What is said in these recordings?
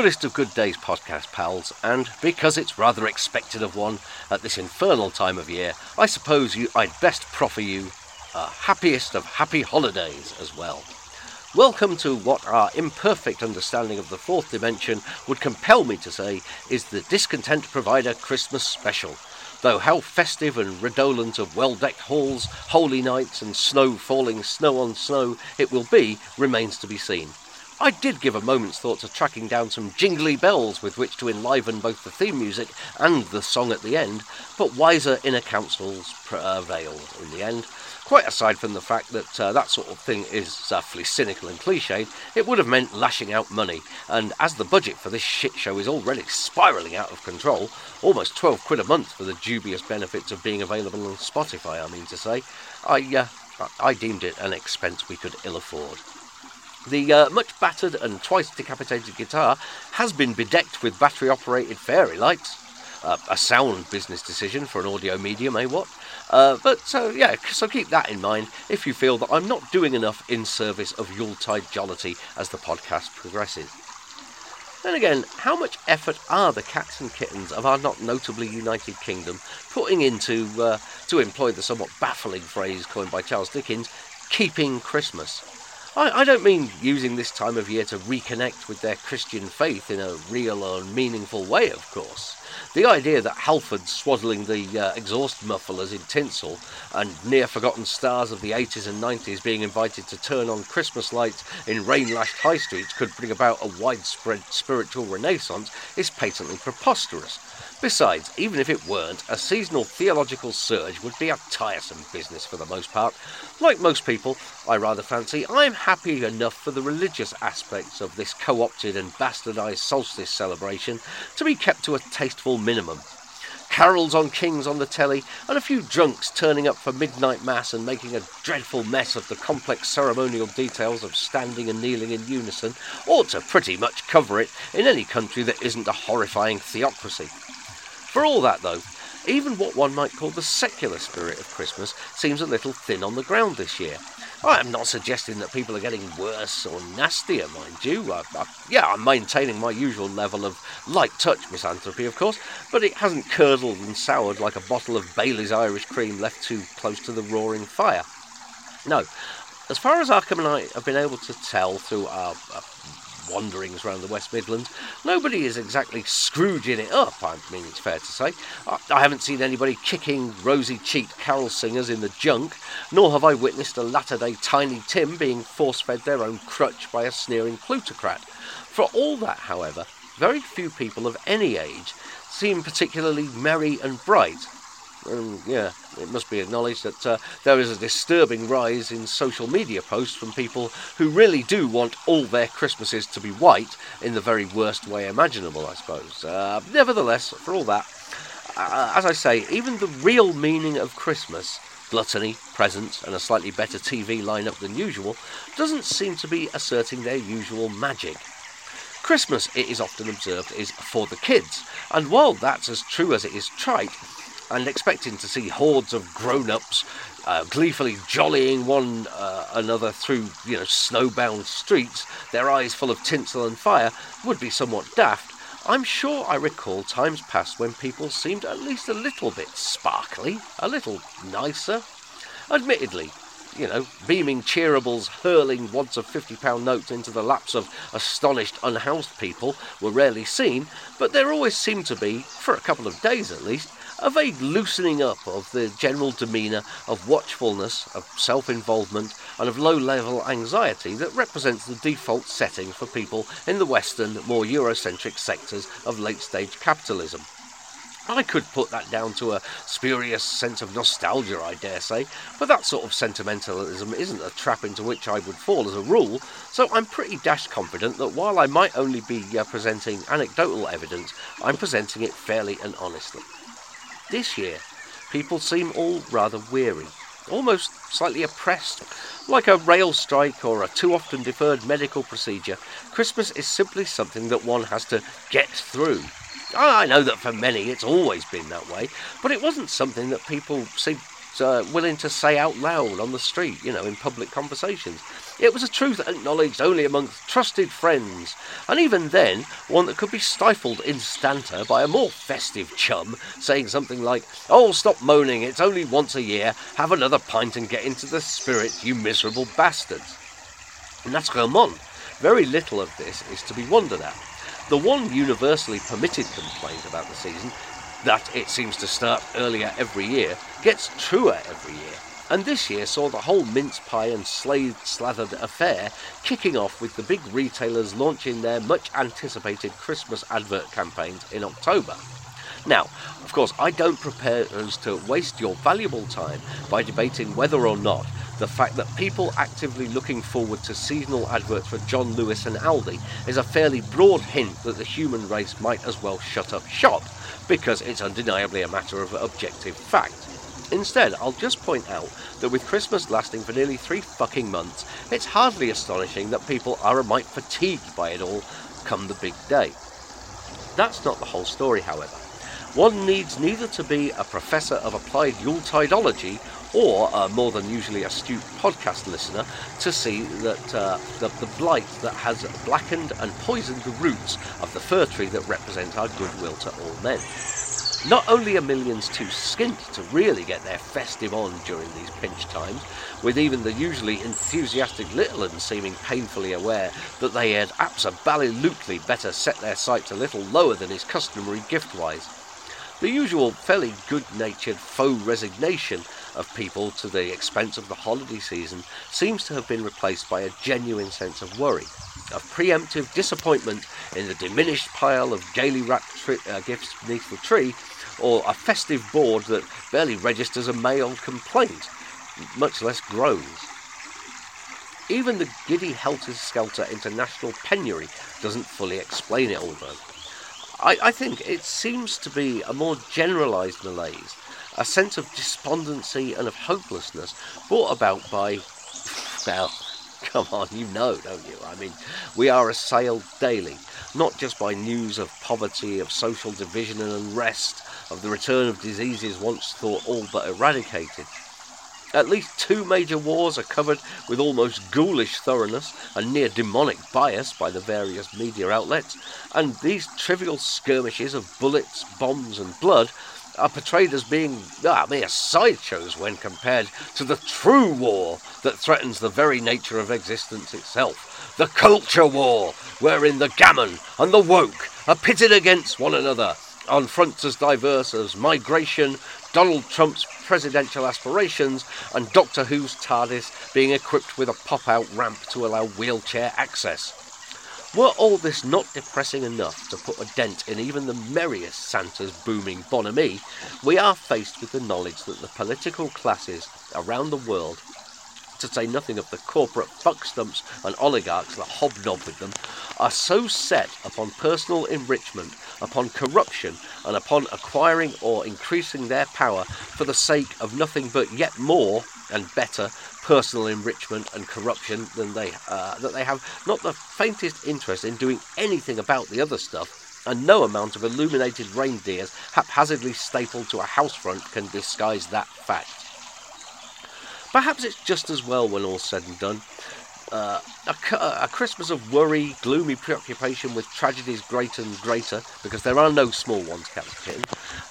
goodest of good days, podcast pals, and because it's rather expected of one at this infernal time of year, I suppose you, I'd best proffer you a happiest of happy holidays as well. Welcome to what our imperfect understanding of the fourth dimension would compel me to say is the Discontent Provider Christmas Special. Though how festive and redolent of well decked halls, holy nights, and snow falling snow on snow it will be remains to be seen. I did give a moment's thought to tracking down some jingly bells with which to enliven both the theme music and the song at the end, but wiser inner counsels prevailed in the end. Quite aside from the fact that uh, that sort of thing is awfully cynical and cliched, it would have meant lashing out money, and as the budget for this shit show is already spiralling out of control, almost 12 quid a month for the dubious benefits of being available on Spotify, I mean to say, I, uh, I deemed it an expense we could ill afford. The uh, much battered and twice decapitated guitar has been bedecked with battery operated fairy lights. Uh, a sound business decision for an audio medium, eh? What? Uh, but so yeah, so keep that in mind if you feel that I'm not doing enough in service of Yuletide jollity as the podcast progresses. Then again, how much effort are the cats and kittens of our not notably United Kingdom putting into, uh, to employ the somewhat baffling phrase coined by Charles Dickens, keeping Christmas? I, I, don't mean using this time of year to reconnect with their Christian faith in a real or meaningful way, of course. The idea that Halford swaddling the uh, exhaust mufflers in tinsel and near forgotten stars of the 80s and 90s being invited to turn on Christmas lights in rain lashed high streets could bring about a widespread spiritual renaissance is patently preposterous. Besides, even if it weren't, a seasonal theological surge would be a tiresome business for the most part. Like most people, I rather fancy, I'm happy enough for the religious aspects of this co opted and bastardised solstice celebration to be kept to a tasteful minimum. Carols on Kings on the telly, and a few drunks turning up for midnight mass and making a dreadful mess of the complex ceremonial details of standing and kneeling in unison ought to pretty much cover it in any country that isn't a horrifying theocracy. For all that, though, even what one might call the secular spirit of Christmas seems a little thin on the ground this year. I am not suggesting that people are getting worse or nastier, mind you. I, I, yeah, I'm maintaining my usual level of light touch misanthropy, of course, but it hasn't curdled and soured like a bottle of Bailey's Irish cream left too close to the roaring fire. No, as far as Arkham and I have been able to tell through our, our wanderings around the West Midlands, nobody is exactly Scrooging it up, I mean, it's fair to say. I, I haven't seen anybody kicking rosy cheeked carol singers in the junk, nor have I witnessed a latter day Tiny Tim being force fed their own crutch by a sneering plutocrat. For all that, however, very few people of any age seem particularly merry and bright, and yeah, it must be acknowledged that uh, there is a disturbing rise in social media posts from people who really do want all their Christmases to be white in the very worst way imaginable, I suppose. Uh, nevertheless, for all that, uh, as I say, even the real meaning of Christmas, gluttony, presents, and a slightly better TV lineup than usual, doesn't seem to be asserting their usual magic. Christmas, it is often observed, is for the kids, and while that's as true as it is trite, and expecting to see hordes of grown-ups uh, gleefully jollying one uh, another through you know snowbound streets, their eyes full of tinsel and fire, would be somewhat daft. I'm sure I recall times past when people seemed at least a little bit sparkly, a little nicer. Admittedly, you know, beaming Cheerybles hurling wads of £50 notes into the laps of astonished, unhoused people were rarely seen, but there always seemed to be, for a couple of days at least, a vague loosening up of the general demeanour of watchfulness, of self involvement, and of low level anxiety that represents the default setting for people in the Western, more Eurocentric sectors of late stage capitalism. I could put that down to a spurious sense of nostalgia, I dare say, but that sort of sentimentalism isn't a trap into which I would fall as a rule, so I'm pretty dashed confident that while I might only be uh, presenting anecdotal evidence, I'm presenting it fairly and honestly. This year, people seem all rather weary, almost slightly oppressed. Like a rail strike or a too often deferred medical procedure, Christmas is simply something that one has to get through. I know that for many it's always been that way, but it wasn't something that people seemed uh, willing to say out loud on the street, you know, in public conversations. It was a truth acknowledged only amongst trusted friends, and even then, one that could be stifled instanter by a more festive chum saying something like, Oh, stop moaning, it's only once a year, have another pint and get into the spirit, you miserable bastards. And that's on. Very little of this is to be wondered at. The one universally permitted complaint about the season, that it seems to start earlier every year, gets truer every year and this year saw the whole mince pie and slathered affair kicking off with the big retailers launching their much anticipated Christmas advert campaigns in October. Now, of course, I don't propose to waste your valuable time by debating whether or not the fact that people actively looking forward to seasonal adverts for John Lewis and Aldi is a fairly broad hint that the human race might as well shut up shop, because it's undeniably a matter of objective fact. Instead, I'll just point out that with Christmas lasting for nearly three fucking months, it's hardly astonishing that people are a mite fatigued by it all come the big day. That's not the whole story, however. One needs neither to be a professor of applied Yuletideology or a more than usually astute podcast listener to see that uh, the, the blight that has blackened and poisoned the roots of the fir tree that represent our goodwill to all men. Not only are millions too skint to really get their festive on during these pinch times, with even the usually enthusiastic little uns seeming painfully aware that they had absolutely better set their sights a little lower than is customary gift-wise. The usual fairly good-natured faux resignation of people to the expense of the holiday season seems to have been replaced by a genuine sense of worry, of preemptive disappointment in the diminished pile of gaily wrapped tri- uh, gifts beneath the tree, or a festive board that barely registers a male complaint, much less groans. Even the giddy helter-skelter international penury doesn't fully explain it all, though. I, I think it seems to be a more generalised malaise, a sense of despondency and of hopelessness brought about by, well, come on, you know, don't you? I mean, we are assailed daily, not just by news of poverty, of social division and unrest, of the return of diseases once thought all but eradicated. At least two major wars are covered with almost ghoulish thoroughness and near demonic bias by the various media outlets, and these trivial skirmishes of bullets, bombs, and blood are portrayed as being ah, mere sideshows when compared to the true war that threatens the very nature of existence itself. The culture war, wherein the gammon and the woke are pitted against one another on fronts as diverse as migration, Donald Trump's presidential aspirations, and Doctor Who's TARDIS being equipped with a pop out ramp to allow wheelchair access. Were all this not depressing enough to put a dent in even the merriest Santa's booming bonhomie, we are faced with the knowledge that the political classes around the world to say nothing of the corporate fuckstumps and oligarchs that hobnob with them, are so set upon personal enrichment, upon corruption, and upon acquiring or increasing their power for the sake of nothing but yet more and better personal enrichment and corruption than they uh, that they have not the faintest interest in doing anything about the other stuff and no amount of illuminated reindeers haphazardly stapled to a house front can disguise that fact. Perhaps it's just as well when all's said and done. Uh, a, a, Christmas of worry, gloomy preoccupation with tragedies greater and greater, because there are no small ones, Captain,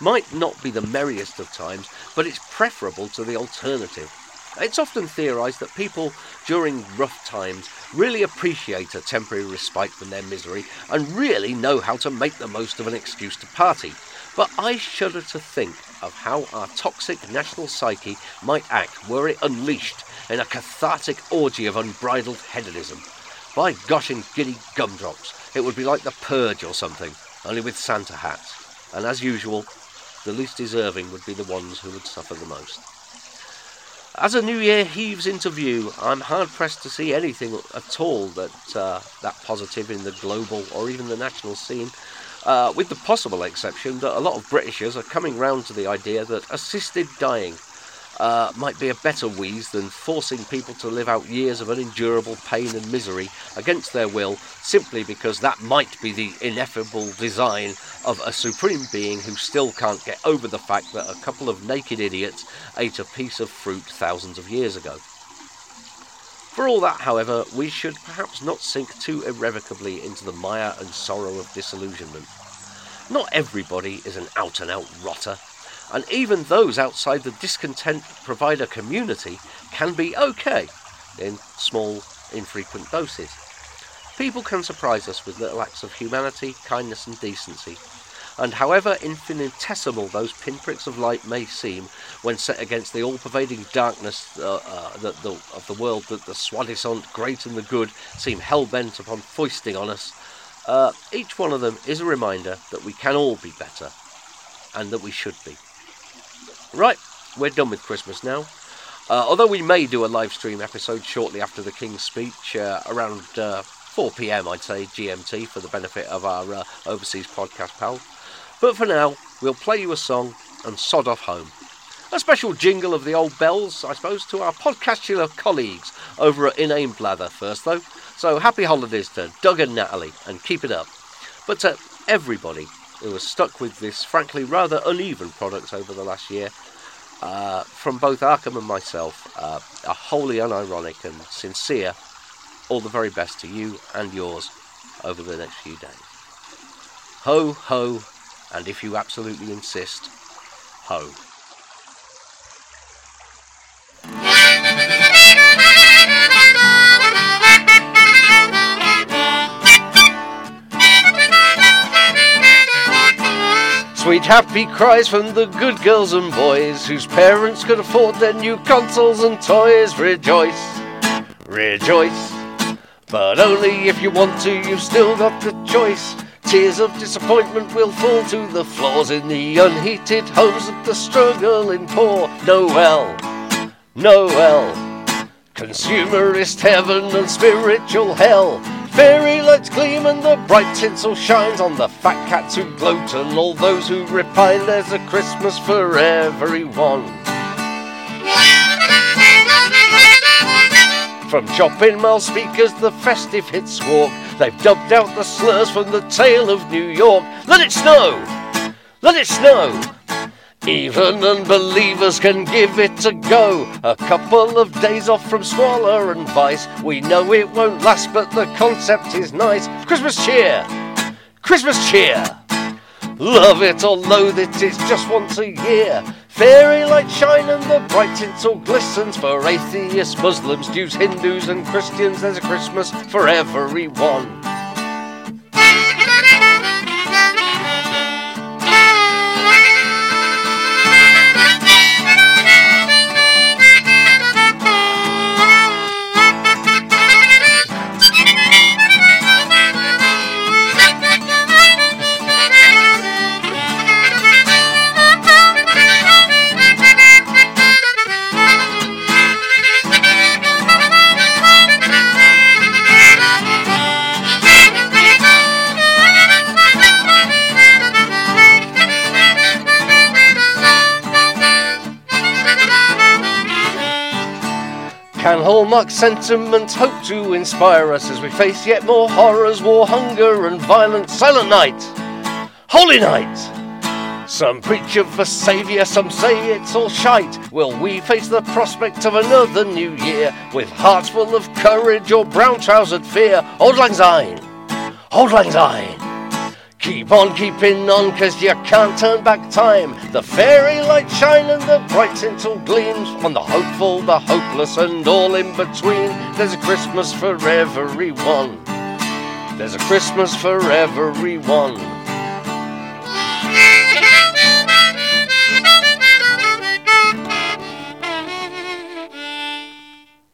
might not be the merriest of times, but it's preferable to the alternative. It's often theorised that people during rough times really appreciate a temporary respite from their misery and really know how to make the most of an excuse to party. But I shudder to think of how our toxic national psyche might act were it unleashed in a cathartic orgy of unbridled hedonism. By gosh and giddy gumdrops, it would be like the purge or something, only with Santa hats. And as usual, the least deserving would be the ones who would suffer the most. As a new year heaves into view, I'm hard pressed to see anything at all that uh, that positive in the global or even the national scene uh, with the possible exception that a lot of Britishers are coming round to the idea that assisted dying uh, might be a better wheeze than forcing people to live out years of unendurable pain and misery against their will simply because that might be the ineffable design of a supreme being who still can't get over the fact that a couple of naked idiots ate a piece of fruit thousands of years ago. For all that, however, we should perhaps not sink too irrevocably into the mire and sorrow of disillusionment. Not everybody is an out and out rotter, and even those outside the discontent provider community can be okay in small, infrequent doses. People can surprise us with little acts of humanity, kindness, and decency. And however infinitesimal those pinpricks of light may seem when set against the all-pervading darkness uh, uh, the, the, of the world that the soi-disant great and the good seem hell-bent upon foisting on us, uh, each one of them is a reminder that we can all be better, and that we should be. Right, we're done with Christmas now. Uh, although we may do a live stream episode shortly after the King's speech, uh, around uh, 4 pm, I'd say, GMT, for the benefit of our uh, overseas podcast pal. But for now, we'll play you a song and sod off home. A special jingle of the old bells, I suppose, to our podcastular colleagues over at Inane Blather first, though. So happy holidays to Doug and Natalie, and keep it up. But to everybody who has stuck with this, frankly, rather uneven product over the last year. Uh, from both Arkham and myself, uh, a wholly unironic and sincere all the very best to you and yours over the next few days. Ho, ho, and if you absolutely insist, ho. Sweet happy cries from the good girls and boys whose parents could afford their new consoles and toys. Rejoice, rejoice. But only if you want to, you've still got the choice. Tears of disappointment will fall to the floors in the unheated homes of the struggling poor. Noel, Noel. Consumerist heaven and spiritual hell. Fairy lights gleam and the bright tinsel shines on the fat cats who gloat and all those who repine. There's a Christmas for everyone. From chopping mall speakers, the festive hits walk. They've dubbed out the slurs from the tale of New York. Let it snow! Let it snow! Even unbelievers can give it a go. A couple of days off from squalor and vice. We know it won't last, but the concept is nice. Christmas cheer! Christmas cheer! Love it or loathe it, it's just once a year. Fairy lights shine and the bright tinsel glistens for atheists, Muslims, Jews, Hindus, and Christians. There's a Christmas for everyone. Can hallmark sentiments hope to inspire us as we face yet more horrors, war, hunger, and violence? Silent night! Holy night! Some preach of a saviour, some say it's all shite. Will we face the prospect of another new year with hearts full of courage or brown trousered fear? Auld Lang Syne! Auld Lang Syne! Keep on keeping on, cause you can't turn back time. The fairy lights shine and the bright tinsel gleams on the hopeful, the hopeless, and all in between. There's a Christmas for everyone. There's a Christmas for everyone.